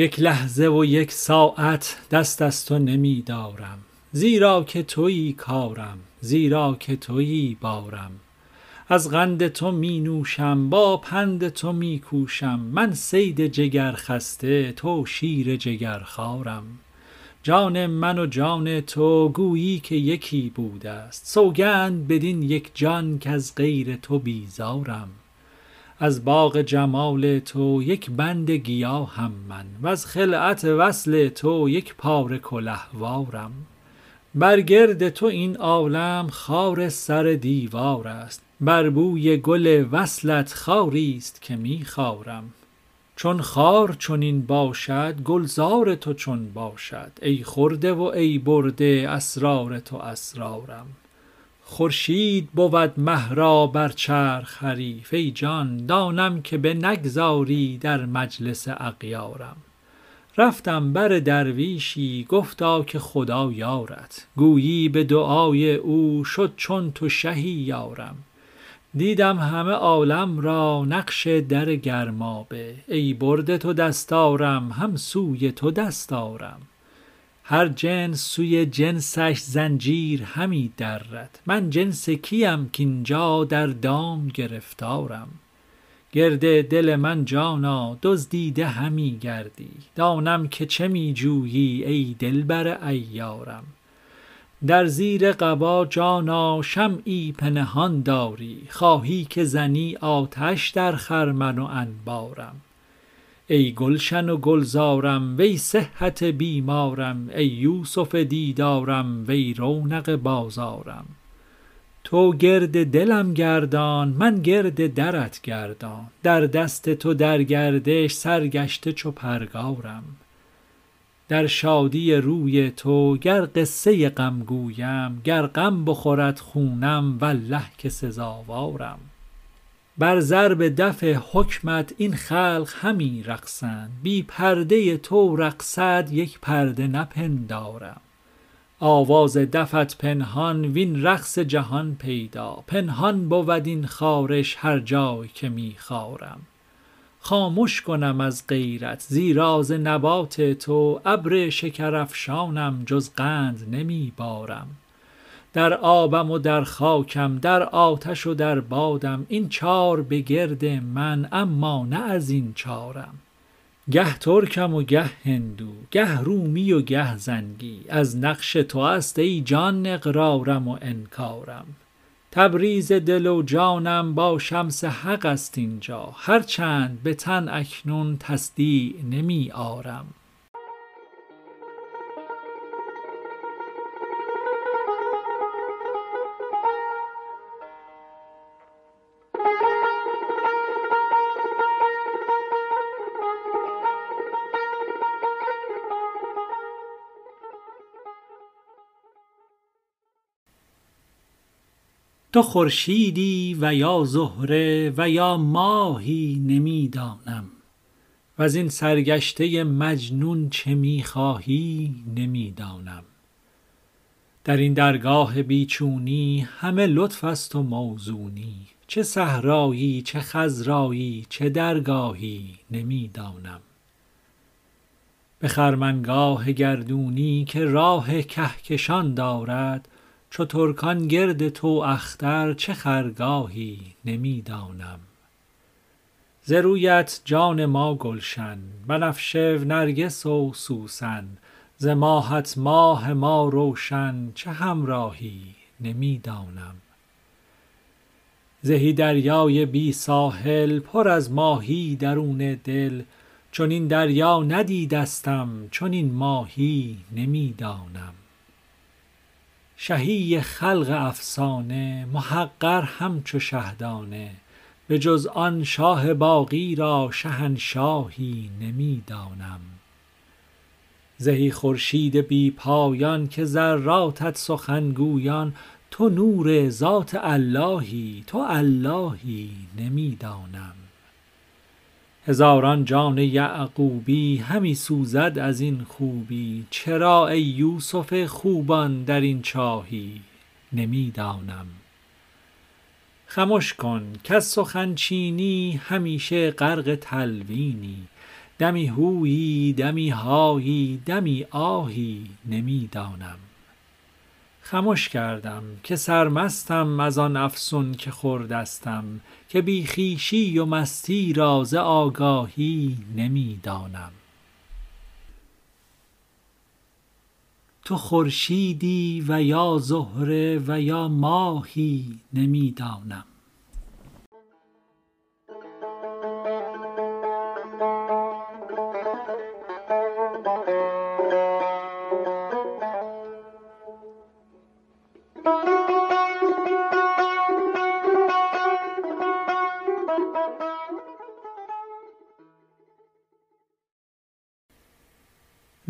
یک لحظه و یک ساعت دست از تو نمی دارم زیرا که تویی کارم زیرا که تویی بارم. از قند تو می نوشم با پند تو می کوشم من صید جگرخسته تو شیر جگرخوارم جان من و جان تو گویی که یکی بوده ست سوگند بدین یک جان کز غیر تو بیزارم. از باغ جمال تو یک بند گیاهم من وز خلعت وصل تو یک پاره کلهوارم. بر گرد تو این عالم خار سر دیوار است بر بوی گل وصلت خاریست که می خارم. چون خار چنین باشد گلزار تو چون باشد ای خورده و ای برده اسرار تو اسرارم. خورشید بود مه را بر چرخ حریف. ای جان دانم که بنگذاری در مجلس اغیارم. رفتم بر درویشی گفتا که خدا یارت. گویی به دعای او شد چون تو شهی یارم. دیدم همه عالم را نقش در گرمابه. ای برده تو دستارم هم سوی تو دستارم. هر جنس سوی جنسش زنجیر همی درد. من جنس کیم کاین جا در دام گرفتارم. گرد دل من جانا دزدیده همی گردی. دانم که چه می جویی ای دلبر عیارم در زیر قبا جانا شمعی پنهان داری. خواهی که زنی آتش در خرمن و انبارم. ای گلشن و گلزارم وی صحت بیمارم ای یوسف دیدارم وی رونق بازارم. تو گرد دلم گردان من گرد درت گردان. در دست تو در گردش سرگشته چو پرگارم. در شادی روی تو گر قصه غم گویم گر غم بخورد خونم والله که سزاوارم. بر ضرب دف حکمت این خلق همی رقصند. بی پرده تو رقصد یک پرده نپندارم. آواز دفت پنهان وین رقص جهان پیدا. پنهان بود این خارش هر جای که می خارم. خامش کنم از غیرت زیرا ز نبات تو. ابر شکرافشانم جز قند نمی بارم. در آبم و در خاکم در آتش و در بادم این چار به گرد من اما نه از این چارم. گه ترکم و گه هندو گه رومی و گه زنگی از نقش تو است ای جان اقرارم و انکارم. تبریز دل و جانم با شمس حق است این جا هر چند به تن اکنون تصدیع نمی آرم. تو خورشیدی و یا زهره و یا ماهی نمی دانم وزین سرگشته مجنون چه می خواهی نمی دانم در این درگاه بی چونی همه لطف است و موزونی. چه صحرایی چه خضرایی چه درگاهی نمی دانم به خرمنگاه گردونی که راه کهکشان دارد چو ترکان گرد تو اختر چه خرگاهی نمی دانم ز رویت جان ما گلشن بنفشه و نرگس و سوسن ز ماهت ماه ما روشن چه همراهی نمی دانم زهی دریای بی ساحل پر از ماهی درون دل چنین دریا ندیدستم چنین ماهی نمی دانم شهی خلق افسانه محقر همچو شهدانه. به جز آن شاه باقی را شهنشاهی نمی دانم زهی خورشید بی پایان که ذراتت سخن گویان تو نور ذات اللهی تو اللهی نمی دانم هزاران جان یعقوبی همی سوزد از این خوبی. چرا ای یوسف خوبان در این چاهی؟ نمی دانم خمش کن کز سخن چینی همیشه غرق تلوینی. دمی هویی دمی هایی دمی آهی. نمی دانم خمش کردم که سرمستم از آن افسون که خوردستم که بی خویشی و مستی را ز آگاهی نمی دانم تو خورشیدی و یا زهره و یا ماهی نمی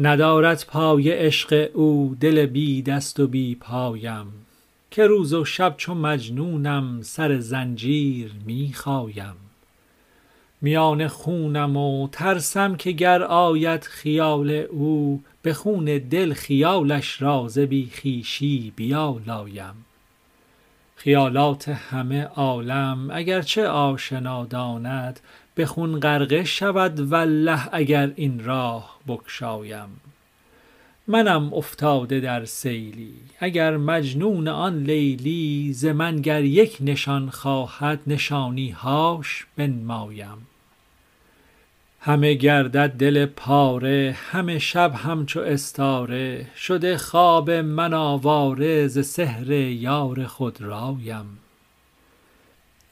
ندارد پای عشق او دل بی دست و بی پایم. که روز و شب چو مجنونم سر زنجیر می خایم. میان خونم و ترسم که گر آید خیال او به خون دل خیالش را ز بی خویشی بیالایم. خیالات همه عالم اگر چه آشنا داند به خون غرقه شود والله اگر این راه بگشایم. منم افتاده در سیلی اگر مجنون آن لیلی ز من گر یک نشان خواهد نشانی هاش بنمایم. همه گردد دل پاره همه شب همچو استاره شده خواب من آواره ز سحر یار خودرایم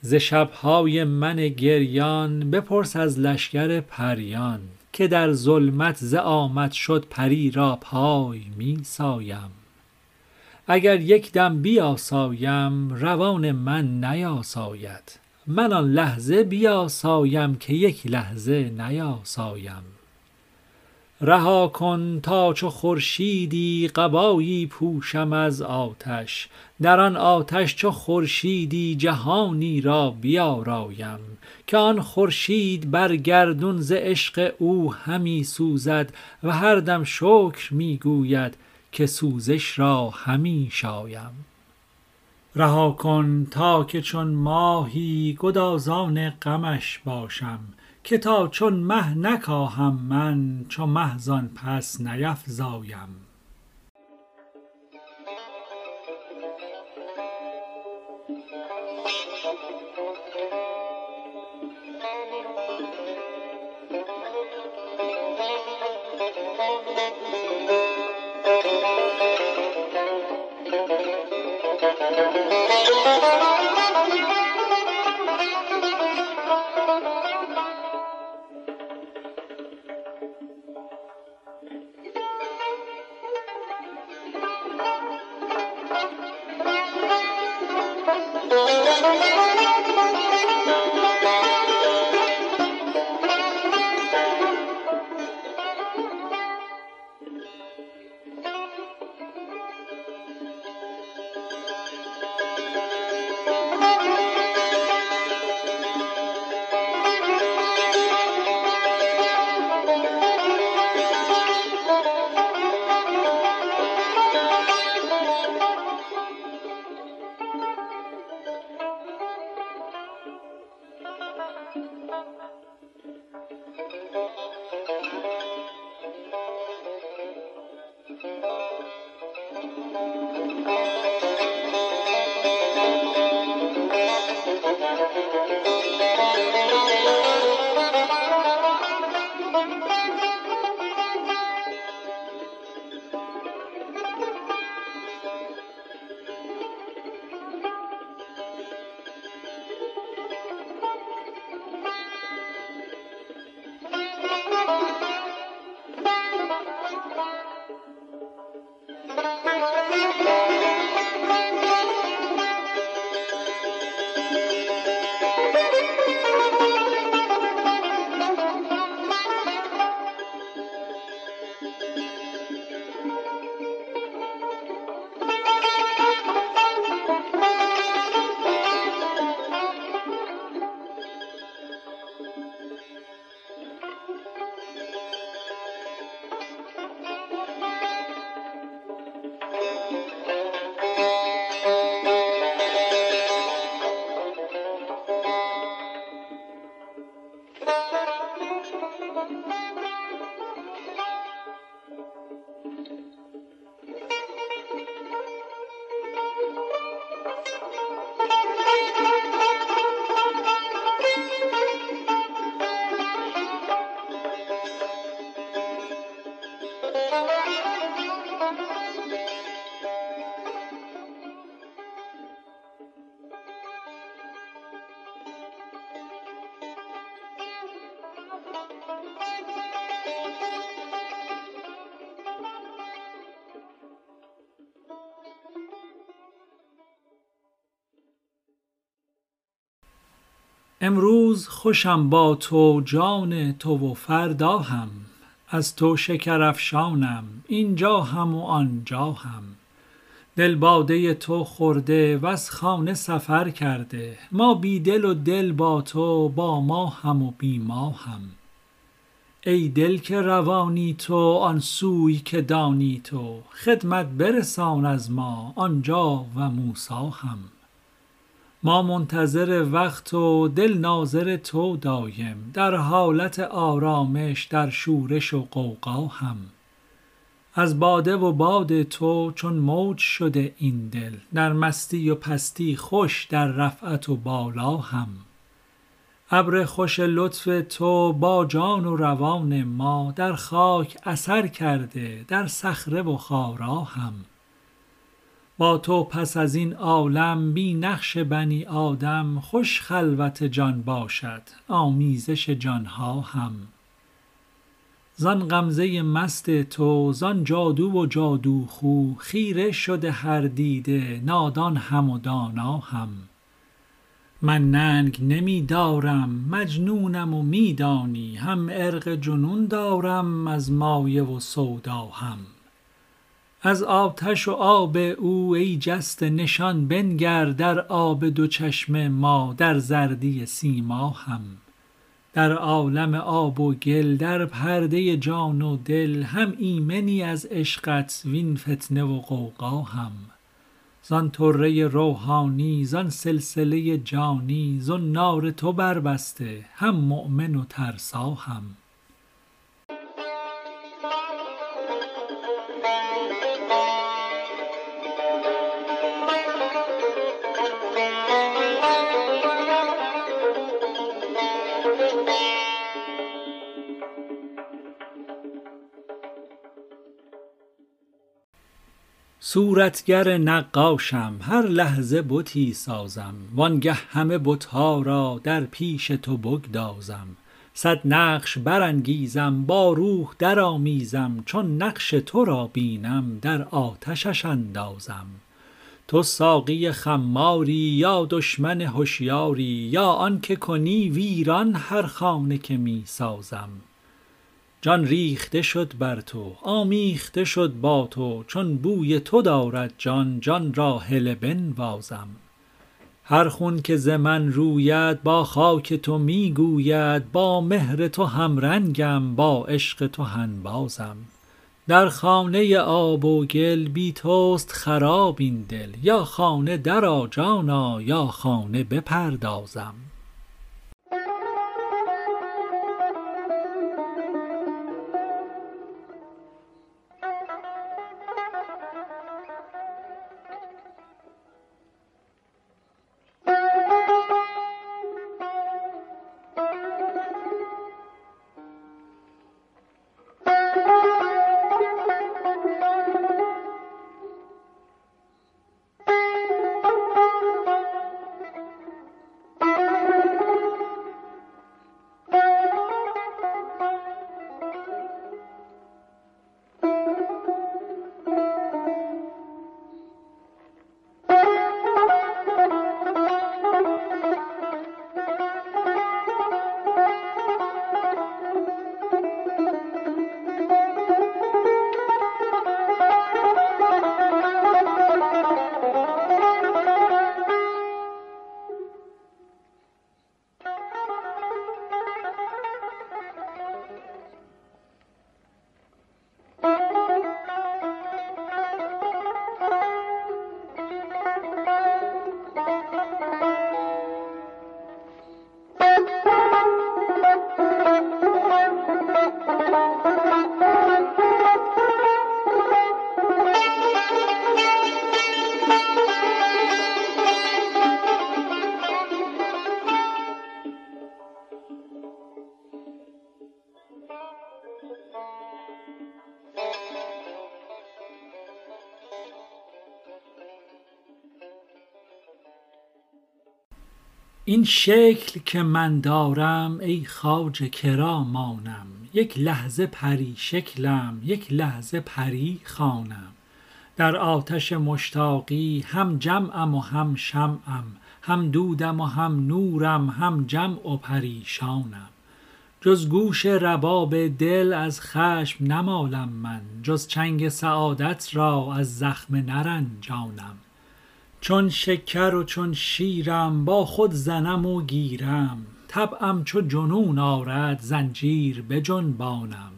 ز شب های من گریان بپرس از لشکر پریان که در ظلمت ز آمد شد پری را پای می سایم. اگر یک دم بیاسایم روان من نیاساید. من آن لحظه بیاسایم که یک لحظه نیاسایم. رها کن تا چو خورشیدی قبایی پوشم از آتش. در آن آتش چو خورشیدی جهانی را بیارایم. که آن خورشید بر گردون ز عشق او همی سوزد و هر دم شکر می گوید که سوزش را همی شایم. رها کن تا که چون ماهی گدازان غمش باشم. که تا چون مه نکاهم من چو مه زان پس نیفزایم. امروز خوشم با تو جان تو و فردا هم. از تو شکرافشانم این جا هم و آن جا هم. دل باده تو خورده وز خانه سفر کرده. ما بی دل و دل با تو با ما هم و بی ما هم. ای دل که روانی تو آن سوی که دانی تو. خدمت برسان از ما آن جا و موسی هم. ما منتظر وقت و دل ناظر تو دایم در حالت آرامش در شورش و غوغا هم. از باده و باد تو چون موج شده این دل در مستی و پستی خوش در رفعت و بالا هم. ابر خوش لطف تو با جان و روان ما در خاک اثر کرده در صخره و خارا هم. با تو پس از این عالم بی نقش بنی آدم خوش خلوت جان باشد آمیزش جان ها هم. زان غمزه مست تو زان جادو و جادوخو خیره شده هر دیده نادان هم و دانا هم. من ننگ نمی دارم مجنونم و می دانی هم عرق جنون دارم از مایه و سودا هم. از آتش و آب او ای جسته نشان بنگر در آب دو چشم ما در زردی سیما هم. در عالم آب و گل در پرده جان و دل هم ایمنی از عشقت وین فتنه و غوغا هم. زان طره روحانی زان سلسله جانی زنار تو بربسته هم مؤمن و ترسا هم. صورتگر نقاشم هر لحظه بتی سازم. وانگه همه بت ها را در پیش تو بگدازم. صد نقش برانگیزم با روح درآمیزم. چون نقش تو را بینم در آتشش اندازم. تو ساقی خماری یا دشمن هشیاری یا آن کنی ویران هر خانه که می سازم جان ریخته شد بر تو آمیخته شد با تو چون بوی تو دارد جان جان را هله بنوازم. هر خون که ز من روید با خاک تو می گوید با مهر تو همرنگم با عشق تو هنبازم در خانه آب و گل بی توست خراب این دل یا خانه درآ جانا یا خانه بپردازم. این شکل که من دارم ای خواجه که را مانم یک لحظه پری شکلم یک لحظه پری خوانم. در آتش مشتاقی هم جمعم و هم شمعم هم دودم و هم نورم هم جمع و پریشانم. جز گوش رباب دل از خشم نمالم من جز چنگ سعادت را از زخم نرنجانم. چون شکر و چون شیرم با خود زنم و گیرم. طبعم چو جنون آرد زنجیر بجنبانم.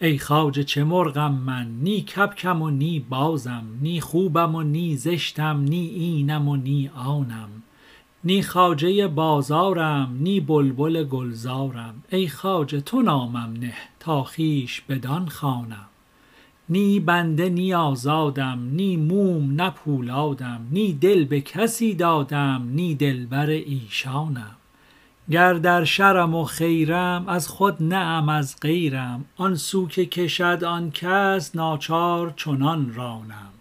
ای خواجه چه مرغم من؟ نی کبکم و نی بازم نی خوبم و نی زشتم نی اینم و نی آنم. نی خواجه بازارم نی بلبل گلزارم. ای خواجه تو نامم نه تا خویش بدان خوانم. نی بنده نی آزادم نی موم نه پولادم نی دل به کسی دادم نی دلبر ایشانم. گر در شرم و خیرم از خود نه از غیرم. آن سو که کشد آن کس ناچار چنان رانم.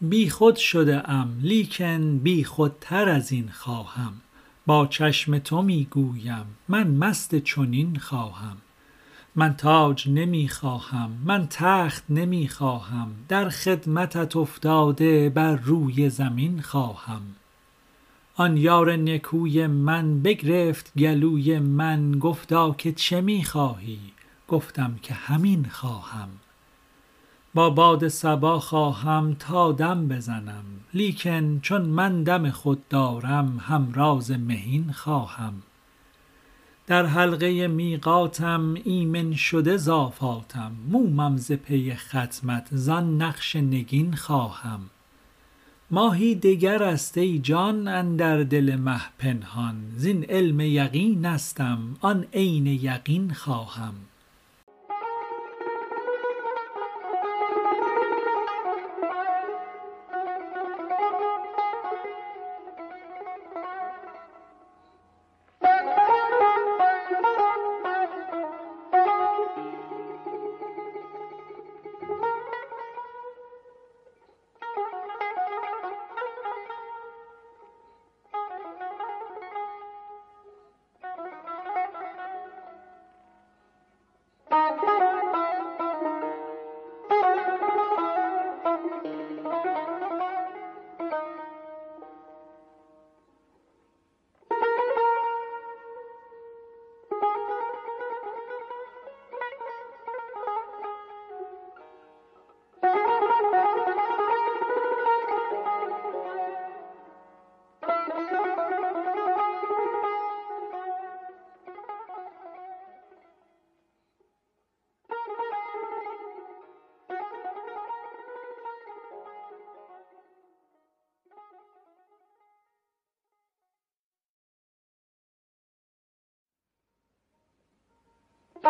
بیخود شده ام لیکن بیخودتر از این خواهم. با چشم تو می گویم من مست چنین خواهم. من تاج نمی خواهم من تخت نمی خواهم در خدمتت افتاده بر روی زمین خواهم. آن یار نکوی من بگرفت گلوی من گفتا که چه می خواهی؟ گفتم که همین خواهم. با باد صبا خواهم تا دم بزنم لیکن چون من دم خود دارم همراز مهین خواهم. در حلقه میقاتم ایمن شده ز آفاتم مومم ز پی ختمت زان نقش نگین خواهم. ماهی دگرست ای جان اندر دل مه پنهان زین علم یقینستم آن عین یقین خواهم.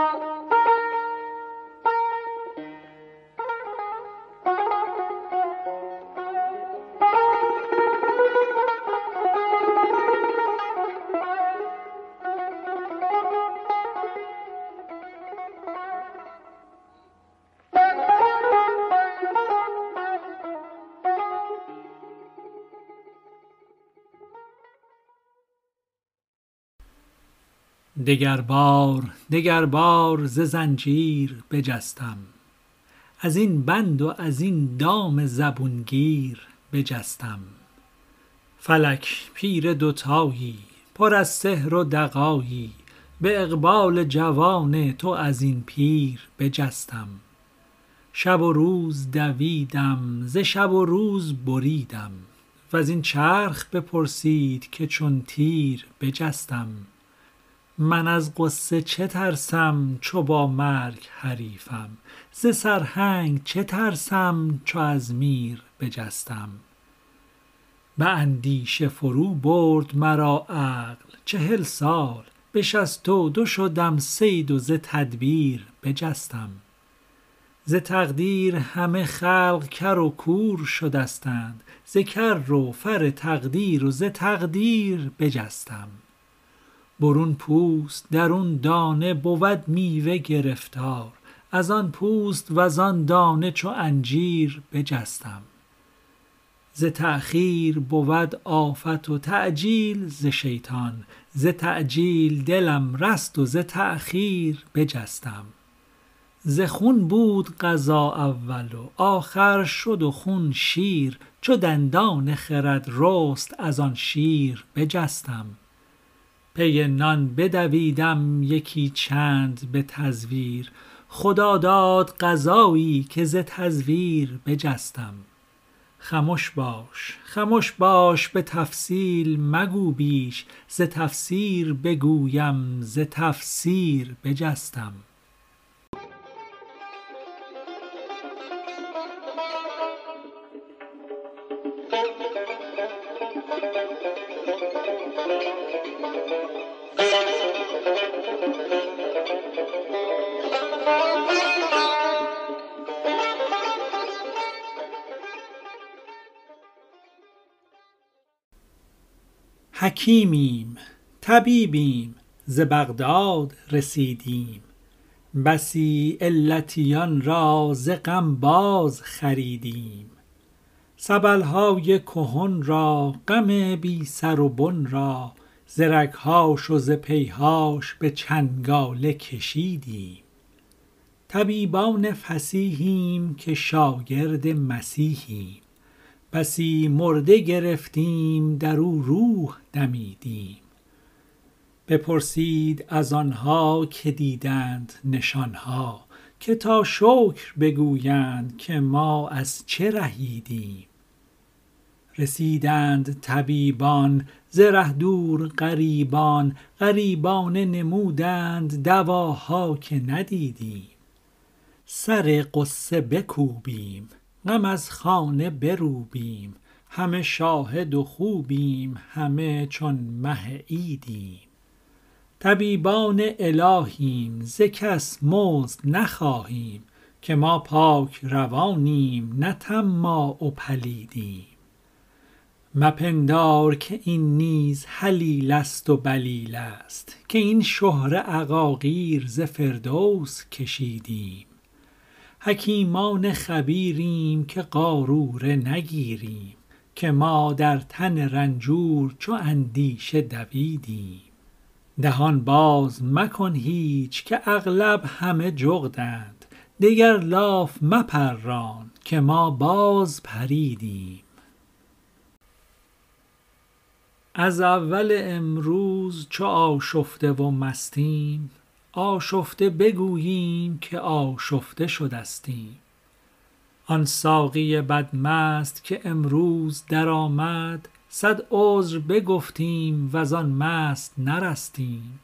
Oh. دگربار دگربار ز زنجیر بجستم. از این بند و از این دام زبون گیر بجستم. فلک پیر دوتایی پر از سحر و دغایی به اقبال جوان تو از این پیر بجستم. شب و روز دویدم ز شب و روز بریدم. وز این چرخ بپرسید که چون تیر بجستم. من از غصه چه ترسم چو با مرگ حریفم؟ ز سرهنگ چه ترسم چو از میر بجستم؟ به اندیشه فرو برد مرا عقل چهل سال به شصت و دو شدم صید و ز تدبیر بجستم. ز تقدیر همه خلق کر و کور شدستند ز کر و فر تقدیر و ز تقدیر بجستم. برون پوست درون دانه بود میوه گرفتار. از آن پوست وز آن دانه چو انجیر بجستم. ز تأخیر بود آفت و تعجیل ز شیطان. ز تعجیل دلم رست و ز تأخیر بجستم. ز خون بود غذا اول و آخر شد و خون شیر. چو دندان خرد رست از آن شیر بجستم. پی نان بدویدم یکی چند به تزویر. خدا داد غذایی که ز تزویر بجستم. خمش باش خمش باش به تفصیل مگو بیش. ز تفسیر بگویم ز تفسیر بجستم. حکیمیم طبیبیم ز بغداد رسیدیم. بسی علتیان را ز غم باز خریدیم. سبل های کهن را غم بی سر و بن را ز رگ هاش و ز پیهاش به چنگاله کشیدیم. طبیبان فصیحیم که شاگرد مسیحیم. بسی مرده گرفتیم در او روح دمیدیم. بپرسید از آنها که دیدند نشان ها که تا شکر بگویند که ما از چه رهیدیم. رسیدند طبیبان ز ره دور غریبان غریبانه نمودند دواها که ندیدیم. سر غصه بکوبیم غم از خانه بروبیم. همه شاهد و خوبیم همه چون مه عیدیم. طبیبان الهیم ز کس مزد نخواهیم که ما پاک روانیم نه طماع و پلیدیم. مپندار که این نیز هلیله است و بلیله است که این شهره عقاقیر ز فردوس کشیدیم. حکیمان خبیریم که قاروره نگیریم که ما در تن رنجور چو اندیشه دویدیم. دهان باز مکن هیچ که اغلب همه جغدند دگر لاف مپران که ما باز پریدیم. از اول امروز چو آشفته و مستیم آشفته بگوییم که آشفته شدستیم. آن ساقی بدمست که امروز درآمد صد عذر بگفتیم وز آن مست نرستیم.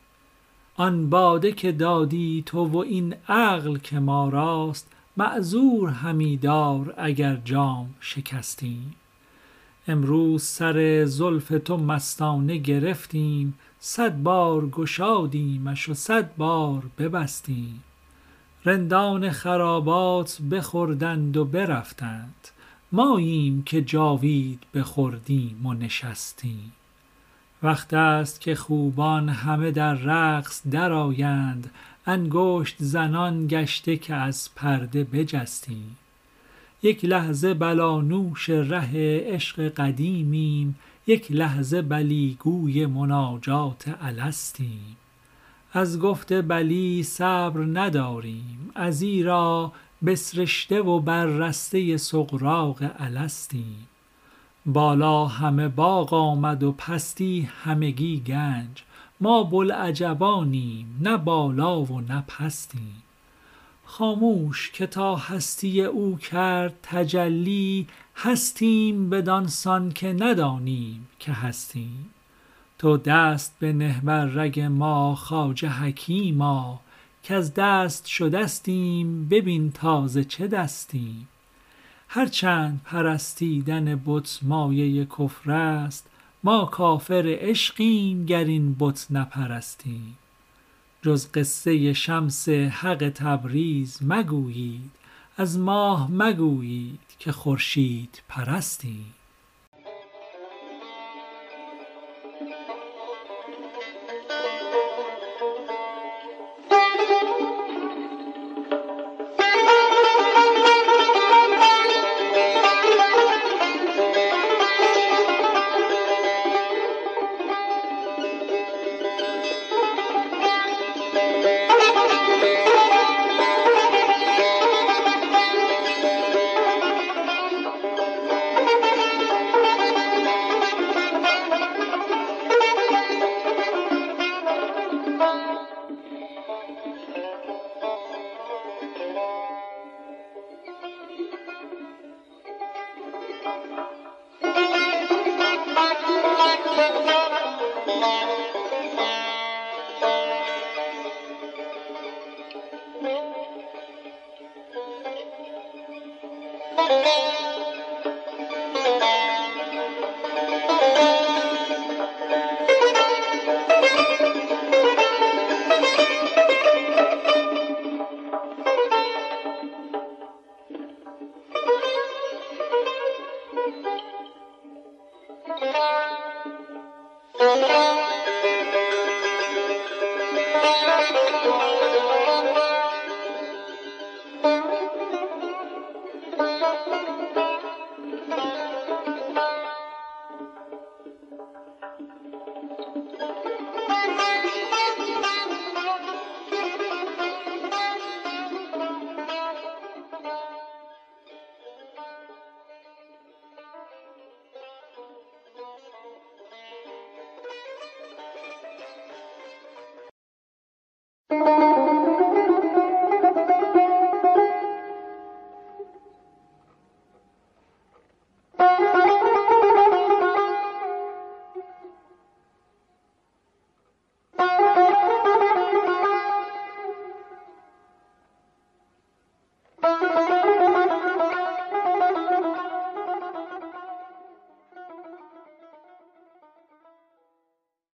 آن باده که دادی تو و این عقل که ما راست معذور همی دار اگر جام شکستیم. امروز سر زلف تو مستانه گرفتیم صد بار گشادیمش و صد بار ببستیم. رندان خرابات بخوردند و برفتند. ماییم که جاوید بخوردیم و نشستیم. وقت است که خوبان همه در رقص درآیند. انگشت زنان گشته که از پرده بجستیم. یک لحظه بلانوش ره عشق قدیمیم. یک لحظه بلی گوی مناجات الستیم. از گفت بلی صبر نداریم ازیرا بسرشته و بررسته سغراق الستیم. بالا همه باغ آمد و پستی همگی گنج ما بوالعجبانیم نه بالا و نه پستیم. خاموش که تا هستی او کرد تجلی هستیم بدان سان که ندانیم که هستیم. تو دست بنه بر رگ ما خواجه حکیما کز دست شدستیم ببین تا ز چه دستیم. هر چند پرستیدن بت مایه کفر است ما کافر عشقیم گر این بت نپرستیم. جز قصه شمس حق تبریز مگویید از ماه مگویید که خورشید پرستیم